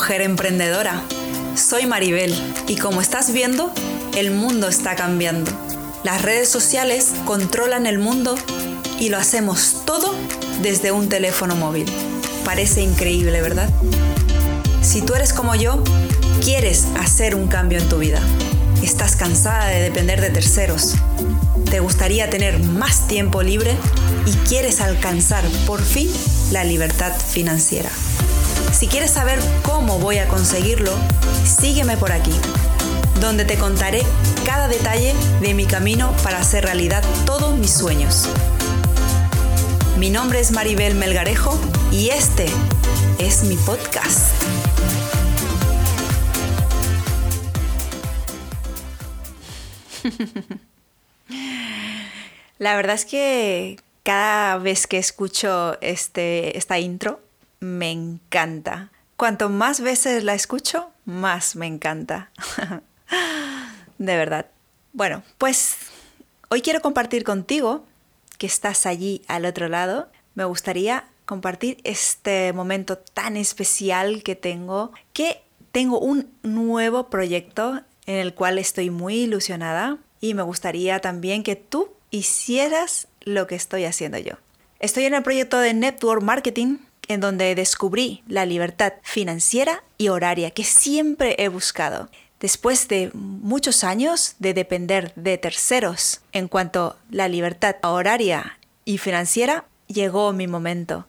mujer emprendedora. Soy Maribel y como estás viendo, el mundo está cambiando. Las redes sociales controlan el mundo y lo hacemos todo desde un teléfono móvil. Parece increíble, ¿verdad? Si tú eres como yo, quieres hacer un cambio en tu vida. Estás cansada de depender de terceros. Te gustaría tener más tiempo libre y quieres alcanzar por fin la libertad financiera. Si quieres saber cómo voy a conseguirlo, sígueme por aquí, donde te contaré cada detalle de mi camino para hacer realidad todos mis sueños. Mi nombre es Maribel Melgarejo y este es mi podcast. La verdad es que cada vez que escucho este, esta intro, me encanta. Cuanto más veces la escucho, más me encanta. de verdad. Bueno, pues hoy quiero compartir contigo, que estás allí al otro lado, me gustaría compartir este momento tan especial que tengo, que tengo un nuevo proyecto en el cual estoy muy ilusionada y me gustaría también que tú hicieras lo que estoy haciendo yo. Estoy en el proyecto de Network Marketing en donde descubrí la libertad financiera y horaria que siempre he buscado. Después de muchos años de depender de terceros en cuanto a la libertad horaria y financiera, llegó mi momento.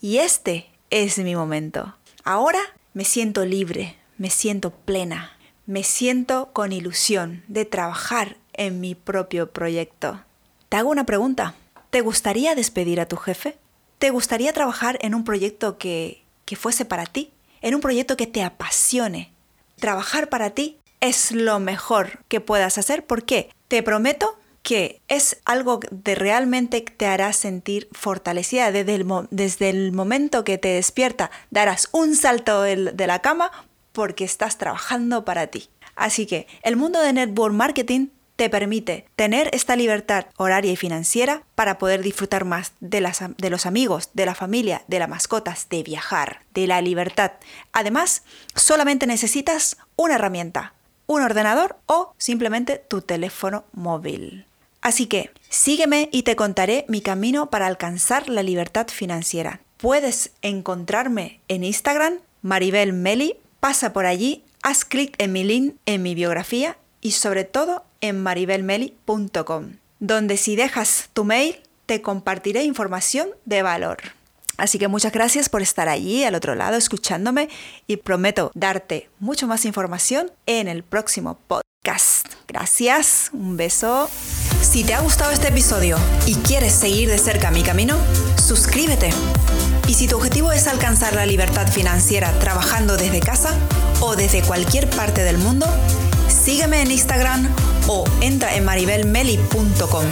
Y este es mi momento. Ahora me siento libre, me siento plena, me siento con ilusión de trabajar en mi propio proyecto. Te hago una pregunta. ¿Te gustaría despedir a tu jefe? ¿Te gustaría trabajar en un proyecto que, que fuese para ti? En un proyecto que te apasione. Trabajar para ti es lo mejor que puedas hacer. ¿Por qué? Te prometo que es algo de realmente te hará sentir fortalecida. Desde el, desde el momento que te despierta, darás un salto de la cama porque estás trabajando para ti. Así que el mundo de network marketing te permite tener esta libertad horaria y financiera para poder disfrutar más de, las, de los amigos, de la familia, de las mascotas, de viajar, de la libertad. Además, solamente necesitas una herramienta, un ordenador o simplemente tu teléfono móvil. Así que sígueme y te contaré mi camino para alcanzar la libertad financiera. Puedes encontrarme en Instagram, Maribel Meli, pasa por allí, haz clic en mi link en mi biografía y sobre todo en maribelmeli.com, donde si dejas tu mail te compartiré información de valor. Así que muchas gracias por estar allí al otro lado escuchándome y prometo darte mucho más información en el próximo podcast. Gracias, un beso. Si te ha gustado este episodio y quieres seguir de cerca mi camino, suscríbete. Y si tu objetivo es alcanzar la libertad financiera trabajando desde casa o desde cualquier parte del mundo, sígueme en Instagram o entra en maribelmeli.com.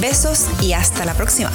Besos y hasta la próxima.